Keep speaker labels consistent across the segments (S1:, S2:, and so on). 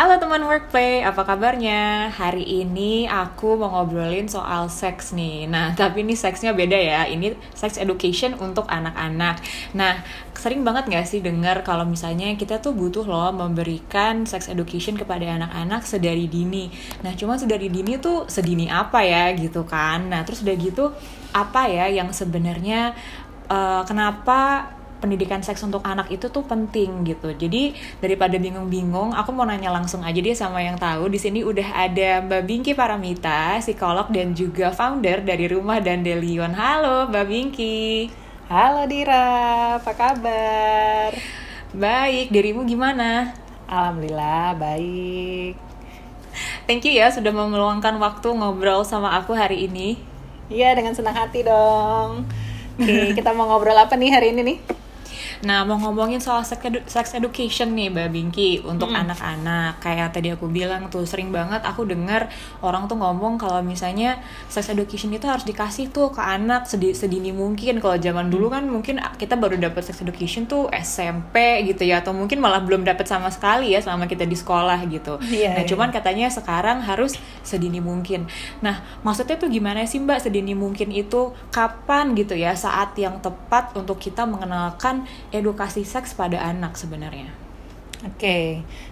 S1: Halo teman workplay, apa kabarnya? Hari ini aku mau ngobrolin soal seks nih. Nah, tapi ini seksnya beda ya. Ini sex education untuk anak-anak. Nah, sering banget gak sih dengar kalau misalnya kita tuh butuh loh memberikan sex education kepada anak-anak sedari dini. Nah, cuma sedari dini tuh sedini apa ya gitu kan? Nah, terus udah gitu apa ya yang sebenarnya uh, kenapa pendidikan seks untuk anak itu tuh penting gitu. Jadi daripada bingung-bingung, aku mau nanya langsung aja dia sama yang tahu. Di sini udah ada Mbak Bingki Paramita, psikolog dan juga founder dari Rumah dan Delion. Halo Mbak Bingki.
S2: Halo Dira, apa kabar?
S1: Baik, dirimu gimana?
S2: Alhamdulillah baik.
S1: Thank you ya sudah meluangkan waktu ngobrol sama aku hari ini.
S2: Iya, dengan senang hati dong. Oke, kita mau ngobrol apa nih hari ini nih?
S1: Nah, mau ngomongin soal sex, edu sex education nih, Mbak Bingki, untuk hmm. anak-anak. Hmm. Kayak tadi aku bilang tuh, sering banget aku dengar orang tuh ngomong kalau misalnya sex education itu harus dikasih tuh ke anak sedi sedini mungkin. Kalau zaman dulu kan mungkin kita baru dapat sex education tuh SMP gitu ya, atau mungkin malah belum dapat sama sekali ya selama kita di sekolah gitu. Yeah, nah, yeah. cuman katanya sekarang harus sedini mungkin. Nah, maksudnya tuh gimana sih Mbak sedini mungkin itu kapan gitu ya saat yang tepat untuk kita mengenalkan edukasi seks pada anak sebenarnya?
S2: Oke, okay.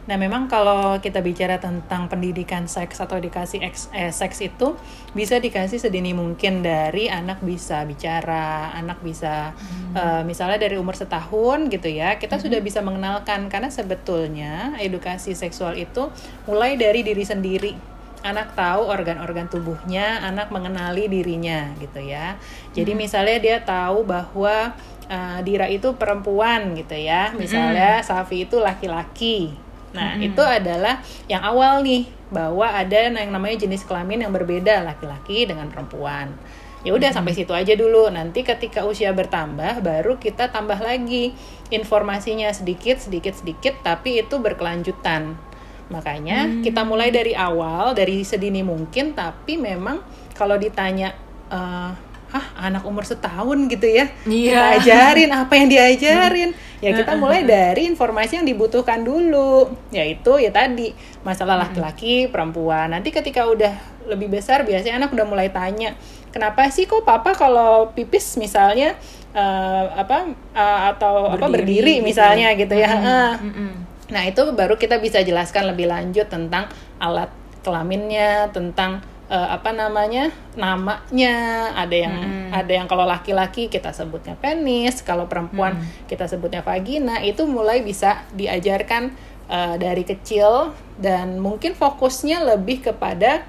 S2: nah memang kalau kita bicara tentang pendidikan seks atau edukasi eks, eh, seks itu bisa dikasih sedini mungkin dari anak bisa bicara, anak bisa hmm. uh, misalnya dari umur setahun gitu ya, kita hmm. sudah bisa mengenalkan karena sebetulnya edukasi seksual itu mulai dari diri sendiri anak tahu organ-organ tubuhnya, anak mengenali dirinya gitu ya. Jadi hmm. misalnya dia tahu bahwa uh, Dira itu perempuan gitu ya misalnya mm. Safi itu laki-laki nah mm. itu adalah yang awal nih bahwa ada yang namanya jenis kelamin yang berbeda laki-laki dengan perempuan ya udah mm. sampai situ aja dulu nanti ketika usia bertambah baru kita tambah lagi informasinya sedikit sedikit sedikit tapi itu berkelanjutan makanya mm. kita mulai dari awal dari sedini mungkin tapi memang kalau ditanya uh, hah anak umur setahun gitu ya yeah. kita ajarin apa yang diajarin ya kita mulai dari informasi yang dibutuhkan dulu yaitu ya tadi masalah laki-laki perempuan nanti ketika udah lebih besar biasanya anak udah mulai tanya kenapa sih kok papa kalau pipis misalnya uh, apa uh, atau berdiri, apa berdiri gitu. misalnya gitu ya mm -hmm. Nah itu baru kita bisa jelaskan lebih lanjut tentang alat kelaminnya tentang uh, apa namanya namanya ada yang hmm. ada yang kalau laki-laki kita sebutnya penis kalau perempuan hmm. kita sebutnya vagina itu mulai bisa diajarkan uh, dari kecil dan mungkin fokusnya lebih kepada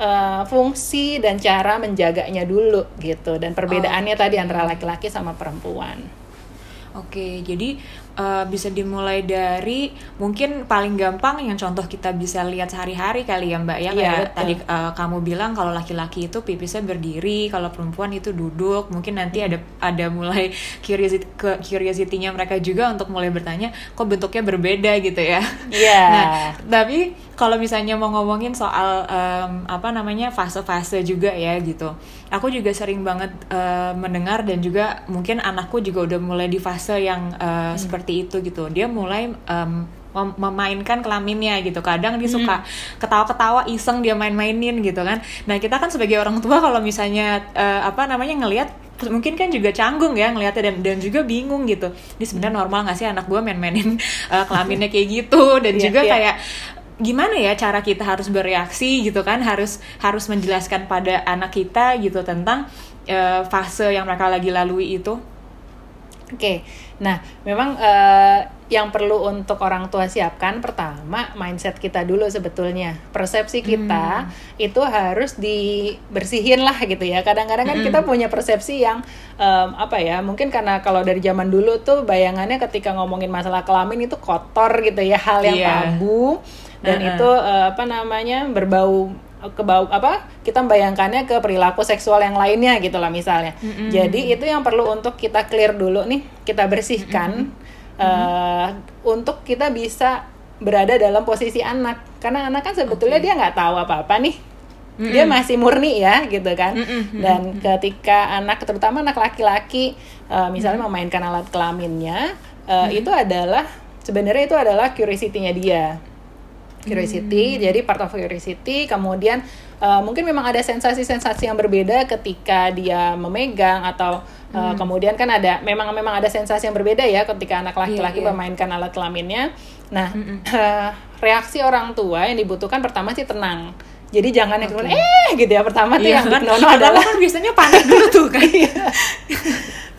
S2: uh, fungsi dan cara menjaganya dulu gitu dan perbedaannya oh. tadi antara laki-laki sama perempuan.
S1: Oke, jadi uh, bisa dimulai dari mungkin paling gampang yang contoh kita bisa lihat sehari-hari kali ya Mbak ya kayak yeah, tadi uh, kamu bilang kalau laki-laki itu pipisnya berdiri, kalau perempuan itu duduk. Mungkin nanti ada ada mulai curiosity ke curiosity-nya mereka juga untuk mulai bertanya kok bentuknya berbeda gitu ya.
S2: Iya. Yeah.
S1: nah, tapi kalau misalnya mau ngomongin soal um, apa namanya fase-fase juga ya gitu. Aku juga sering banget uh, mendengar dan juga mungkin anakku juga udah mulai di fase yang uh, hmm. seperti itu gitu. Dia mulai um, mem memainkan kelaminnya gitu. Kadang dia suka hmm. ketawa-ketawa iseng dia main-mainin gitu kan. Nah, kita kan sebagai orang tua kalau misalnya uh, apa namanya ngelihat mungkin kan juga canggung ya ngelihatnya dan dan juga bingung gitu. Ini sebenarnya hmm. normal gak sih anak gue main-mainin uh, kelaminnya kayak gitu dan yeah, juga yeah. kayak gimana ya cara kita harus bereaksi gitu kan harus harus menjelaskan pada anak kita gitu tentang uh, fase yang mereka lagi lalui itu
S2: oke okay. nah memang uh, yang perlu untuk orang tua siapkan pertama mindset kita dulu sebetulnya persepsi kita hmm. itu harus dibersihin lah gitu ya kadang-kadang kan hmm. kita punya persepsi yang um, apa ya mungkin karena kalau dari zaman dulu tuh bayangannya ketika ngomongin masalah kelamin itu kotor gitu ya hal yang yeah. tabu dan uh -huh. itu uh, apa namanya berbau ke bau apa kita membayangkannya ke perilaku seksual yang lainnya gitu lah misalnya mm -hmm. jadi itu yang perlu untuk kita clear dulu nih kita bersihkan mm -hmm. uh, untuk kita bisa berada dalam posisi anak karena anak kan sebetulnya okay. dia nggak tahu apa apa nih mm -hmm. dia masih murni ya gitu kan mm -hmm. dan ketika anak terutama anak laki-laki uh, misalnya mm -hmm. memainkan alat kelaminnya uh, mm -hmm. itu adalah sebenarnya itu adalah curiosity-nya dia curiosity. Jadi part of curiosity. Kemudian uh, mungkin memang ada sensasi-sensasi yang berbeda ketika dia memegang atau uh, kemudian kan ada memang memang ada sensasi yang berbeda ya ketika anak laki-laki
S1: Iya, iya.
S2: memainkan alat kelaminnya. Nah uh, reaksi orang tua yang dibutuhkan pertama sih tenang. Jadi jangan yang kemudian eh gitu ya. Pertama tuh
S1: Iya.
S2: yang
S1: kan?
S2: no
S1: Padahal
S2: adalah
S1: kan biasanya panik dulu tuh kan.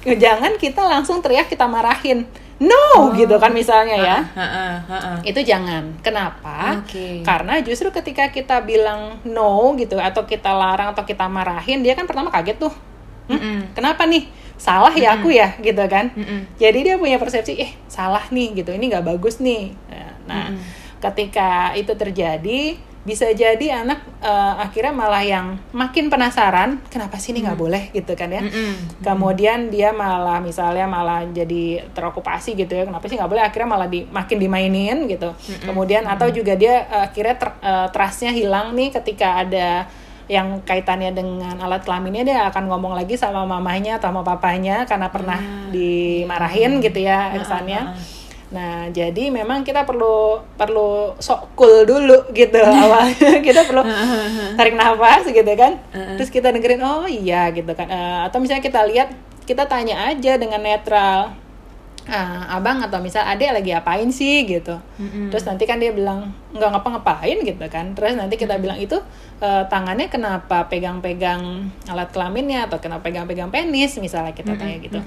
S2: jangan kita langsung teriak kita marahin no gitu kan misalnya ya.
S1: Heeh, heeh.
S2: itu jangan. Kenapa?
S1: Oke.
S2: karena justru ketika kita bilang no gitu atau kita larang atau kita marahin dia kan pertama kaget tuh. "Hmm,
S1: Mm-mm.
S2: kenapa nih? Salah ya aku ya gitu kan?
S1: Mm-mm.
S2: jadi dia punya persepsi eh salah nih gitu. Ini nggak bagus nih. Nah ketika itu terjadi bisa jadi anak eh, akhirnya malah yang makin penasaran kenapa sih ini nggak boleh gitu kan ya.
S1: Mm-mm.
S2: kemudian dia malah misalnya malah jadi terokupasi gitu ya kenapa sih nggak boleh akhirnya malah di, makin dimainin gitu. Kemudian atau juga dia eh, akhirnya ter, eh, trustnya hilang nih ketika ada yang kaitannya dengan alat kelaminnya dia akan ngomong lagi sama mamanya atau sama papanya karena pernah dimarahin gitu ya kesannya Nah, jadi memang kita perlu perlu sok cool dulu gitu awalnya. kita perlu tarik nafas gitu kan. Terus kita dengerin oh iya gitu kan. Eh, atau misalnya kita lihat kita tanya aja dengan netral. Ah, abang atau misal adek lagi apain sih gitu. Terus nanti kan dia bilang nggak ngapa-ngapain gitu kan. Terus nanti kita bilang itu eh, tangannya kenapa pegang-pegang alat kelaminnya atau kenapa pegang-pegang penis misalnya kita tanya gitu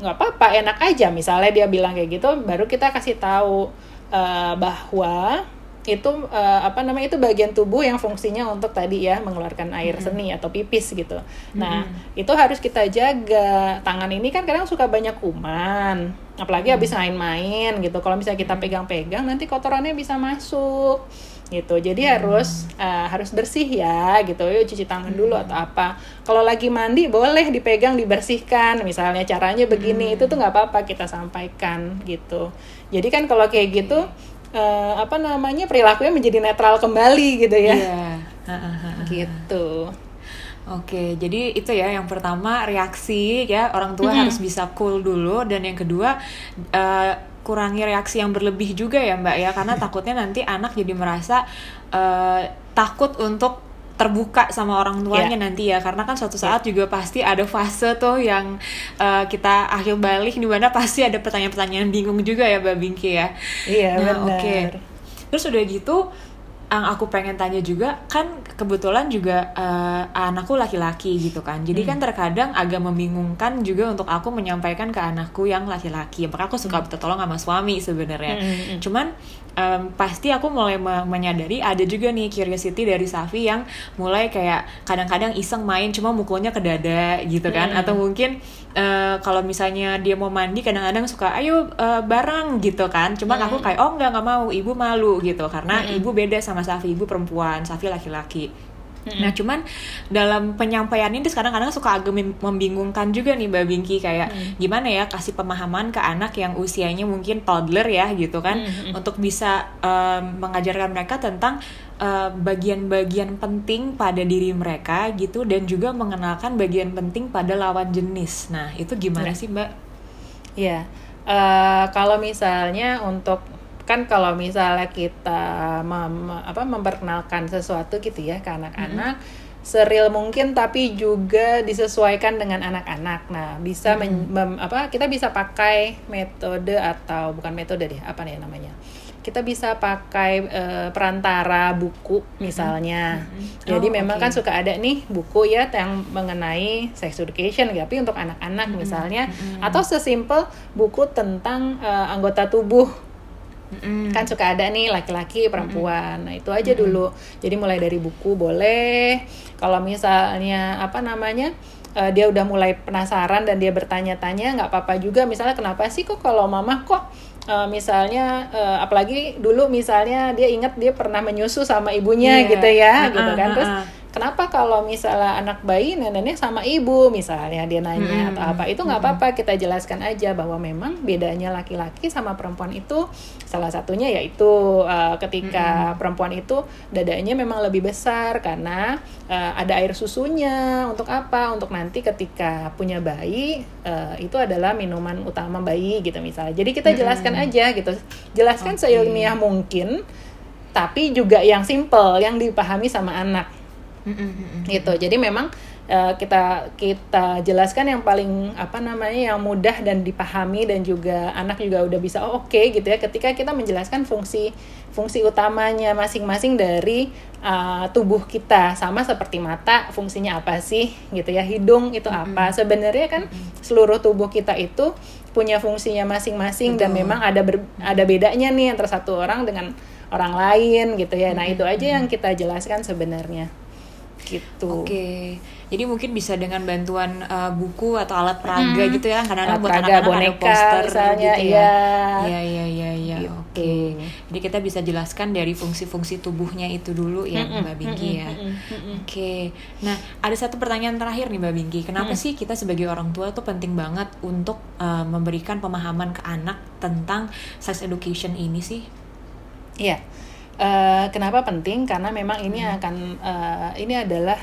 S2: nggak apa-apa enak aja. Misalnya dia bilang kayak gitu baru kita kasih tahu eh, bahwa itu eh, apa namanya itu bagian tubuh yang fungsinya untuk tadi ya mengeluarkan air seni atau pipis gitu. Nah itu harus kita jaga. Tangan ini kan kadang suka banyak kuman apalagi habis main-main gitu. Kalau misalnya kita pegang-pegang nanti kotorannya bisa masuk gitu. Jadi harus eh, harus bersih ya gitu. Yuk cuci tangan dulu atau apa. Kalau lagi mandi boleh dipegang dibersihkan. Misalnya caranya begini itu tuh nggak apa-apa kita sampaikan gitu. Jadi kan kalau kayak gitu eh, apa namanya perilakunya menjadi netral kembali gitu ya.
S1: Iya. Heeh, heeh.
S2: gitu.
S1: Oke, jadi itu ya yang pertama reaksi ya. Orang tua harus bisa cool dulu. Dan yang kedua eh, kurangi reaksi yang berlebih juga ya Mbak ya. Karena takutnya nanti anak jadi merasa eh, takut untuk terbuka sama orang tuanya nanti ya. Karena kan suatu saat juga pasti ada fase tuh yang eh, kita akhir balik di mana pasti ada pertanyaan-pertanyaan bingung juga ya Mbak Bingki ya.
S2: iya
S1: Nah,
S2: benar.
S1: oke. Terus udah gitu, yang aku pengen tanya juga kan kebetulan juga eh, anakku laki-laki gitu kan. Jadi kan terkadang agak membingungkan juga untuk aku menyampaikan ke anakku yang laki-laki. Maka aku suka minta tolong sama suami sebenarnya.
S2: Mm-mm.
S1: Cuman em, pasti aku mulai me- menyadari ada juga nih curiosity dari Safi yang mulai kayak kadang-kadang iseng main cuma mukulnya ke dada gitu kan. Atau mungkin eh, kalau misalnya dia mau mandi kadang-kadang suka ayo eh, bareng gitu kan. Cuman aku kayak oh nggak nggak mau ibu malu gitu. Karena ibu beda sama Safi ibu perempuan Safi laki-laki Nah cuman dalam penyampaian ini kadang-kadang suka agak mem- membingungkan juga nih Mbak Bingki kayak gimana ya kasih pemahaman ke anak yang usianya mungkin toddler ya gitu kan untuk bisa em, mengajarkan mereka tentang eh, bagian-bagian penting pada diri mereka gitu dan juga mengenalkan bagian penting pada lawan jenis. Nah itu gimana sih Mbak?
S2: Iya, Eh, kalau misalnya untuk kan kalau misalnya kita mem- apa memperkenalkan sesuatu gitu ya ke anak-anak seril mungkin tapi juga disesuaikan dengan anak-anak. Nah, bisa men- mem- apa kita bisa pakai metode atau bukan metode deh, apa nih namanya? Kita bisa pakai eh, perantara buku misalnya. Jadi
S1: Oh,
S2: memang
S1: oke.
S2: kan suka ada nih buku ya yang mengenai sex education tapi untuk anak-anak misalnya atau sesimpel buku tentang eh, anggota tubuh
S1: Mm-mm.
S2: kan suka ada nih laki-laki perempuan. Nah itu aja dulu. Jadi mulai dari buku boleh. Kalau misalnya apa namanya eh, dia udah mulai penasaran dan dia bertanya-tanya nggak apa-apa juga. Misalnya kenapa sih kok kalau mama kok eh, misalnya eh, apalagi dulu misalnya dia ingat dia pernah menyusu sama ibunya
S1: Iya.
S2: gitu ya
S1: Ah,
S2: gitu kan. Terus
S1: ah.
S2: Kenapa kalau misalnya anak bayi neneknya sama ibu misalnya dia nanya atau apa itu nggak apa-apa kita jelaskan aja bahwa memang bedanya laki-laki sama perempuan itu salah satunya yaitu uh, ketika perempuan itu dadanya memang lebih besar karena uh, ada air susunya. Untuk apa? Untuk nanti ketika punya bayi uh, itu adalah minuman utama bayi gitu misalnya. Jadi kita jelaskan aja gitu. Jelaskan
S1: Oke.
S2: seilmiah mungkin tapi juga yang simple yang dipahami sama anak gitu. Jadi memang uh, kita kita jelaskan yang paling apa namanya yang mudah dan dipahami dan juga anak juga udah bisa oh oke okay, gitu ya. Ketika kita menjelaskan fungsi fungsi utamanya masing-masing dari uh, tubuh kita. Sama seperti mata fungsinya apa sih? Gitu ya. Hidung itu apa? Sebenarnya kan seluruh tubuh kita itu punya fungsinya masing-masing dan memang ada ber, ada bedanya nih antara satu orang dengan orang lain gitu ya. Nah itu aja yang kita jelaskan sebenarnya gitu.
S1: Oke. Okay. Jadi mungkin bisa dengan bantuan uh, buku atau alat peraga hmm. gitu ya. Karena buat
S2: anak-anak boneka, ada poster misalnya, gitu ya.
S1: Iya, iya, iya, iya. Gitu. Oke. Okay. Jadi kita bisa jelaskan dari fungsi-fungsi tubuhnya itu dulu ya, mm Mbak Bingki ya. Oke. Okay. Nah, ada satu pertanyaan terakhir nih Mbak Bingki. Kenapa mm sih kita sebagai orang tua tuh penting banget untuk uh, memberikan pemahaman ke anak tentang sex education ini sih?
S2: Iya. Uh, kenapa penting? Karena memang ini hmm. akan uh, ini adalah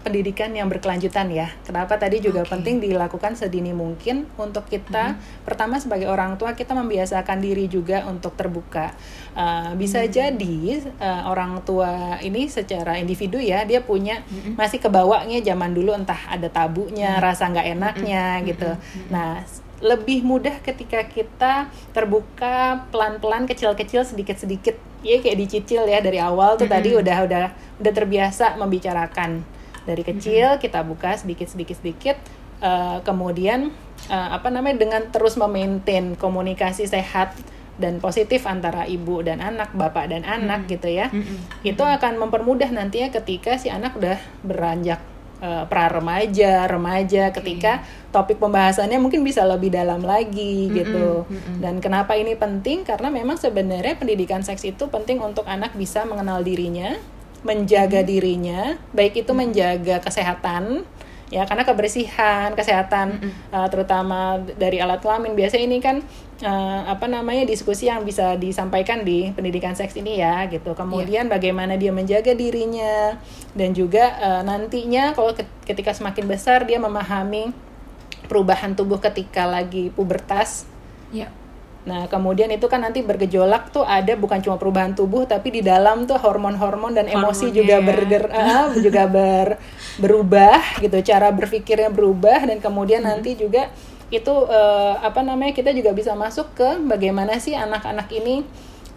S2: pendidikan yang berkelanjutan ya. Kenapa tadi juga okay. penting dilakukan sedini mungkin untuk kita hmm. pertama sebagai orang tua kita membiasakan diri juga untuk terbuka. Uh, bisa hmm. jadi uh, orang tua ini secara individu ya dia punya hmm. masih kebawanya zaman dulu entah ada tabunya, hmm. rasa nggak enaknya hmm. gitu. Hmm. Nah lebih mudah ketika kita terbuka pelan-pelan kecil-kecil sedikit-sedikit ya kayak dicicil ya dari awal tuh mm -hmm. tadi udah udah udah terbiasa membicarakan dari kecil mm -hmm. kita buka sedikit-sedikit sedikit uh, kemudian uh, apa namanya dengan terus memaintain komunikasi sehat dan positif antara ibu dan anak, bapak dan anak mm -hmm. gitu ya. Mm -hmm. Itu akan mempermudah nantinya ketika si anak udah beranjak uh, pra remaja, remaja ketika topik pembahasannya mungkin bisa lebih dalam lagi mm -hmm, gitu. Mm -hmm. Dan kenapa ini penting? Karena memang sebenarnya pendidikan seks itu penting untuk anak bisa mengenal dirinya, menjaga mm -hmm. dirinya, baik itu mm -hmm. menjaga kesehatan ya karena kebersihan kesehatan mm -hmm. uh, terutama dari alat kelamin biasa ini kan uh, apa namanya diskusi yang bisa disampaikan di pendidikan seks ini ya gitu kemudian yeah. bagaimana dia menjaga dirinya dan juga uh, nantinya kalau ketika semakin besar dia memahami perubahan tubuh ketika lagi pubertas yeah. Nah, kemudian itu kan nanti bergejolak tuh ada bukan cuma perubahan tubuh tapi di dalam tuh hormon-hormon dan emosi Hormonnya juga ya. berger uh, juga ber berubah gitu, cara berpikirnya berubah dan kemudian hmm. nanti juga itu uh, apa namanya kita juga bisa masuk ke bagaimana sih anak-anak ini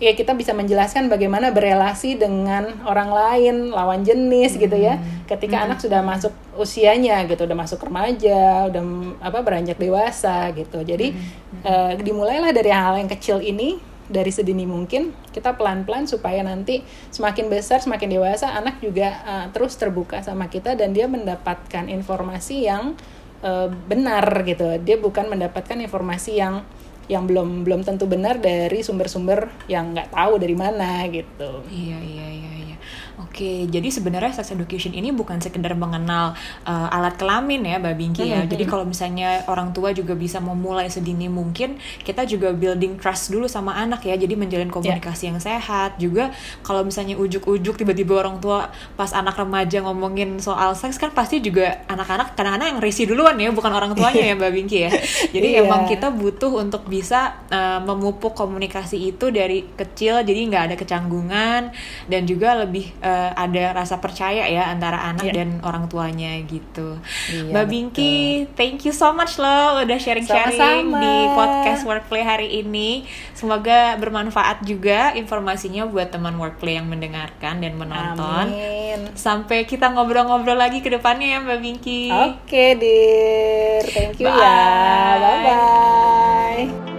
S2: ya kita bisa menjelaskan bagaimana berelasi dengan orang lain lawan jenis hmm. gitu ya hmm. ketika hmm. anak sudah masuk usianya gitu udah masuk remaja udah apa beranjak dewasa gitu jadi hmm. uh, dimulailah dari hal yang kecil ini dari sedini mungkin kita pelan-pelan supaya nanti semakin besar semakin dewasa anak juga uh, terus terbuka sama kita dan dia mendapatkan informasi yang uh, benar gitu dia bukan mendapatkan informasi yang yang belum belum tentu benar dari sumber-sumber yang nggak tahu dari mana gitu.
S1: Iya iya iya. iya. Oke, jadi sebenarnya sex education ini bukan sekedar mengenal uh, alat kelamin ya, Mbak Bingki ya. Mm -hmm. Jadi kalau misalnya orang tua juga bisa memulai sedini mungkin, kita juga building trust dulu sama anak ya. Jadi menjalin ya. komunikasi yeah. yang sehat. Juga kalau misalnya ujuk-ujuk tiba-tiba orang tua pas anak remaja ngomongin soal seks kan pasti juga anak-anak kadang-kadang yang risih duluan ya, bukan orang tuanya ya, Mbak Bingki ya. Jadi yeah. emang kita butuh untuk bisa uh, memupuk komunikasi itu dari kecil, jadi nggak ada kecanggungan dan juga lebih uh, ada rasa percaya ya antara anak yeah. dan orang tuanya gitu. Iya, Mbak Bingki, thank you so much loh udah sharing-sharing di podcast Workplay hari ini. Semoga bermanfaat juga informasinya buat teman Workplay yang mendengarkan dan menonton. Amin. Sampai kita ngobrol-ngobrol lagi ke depannya ya Mbak Bingki.
S2: Oke, okay, dear. Thank you ya. Bye. ya. Bye bye.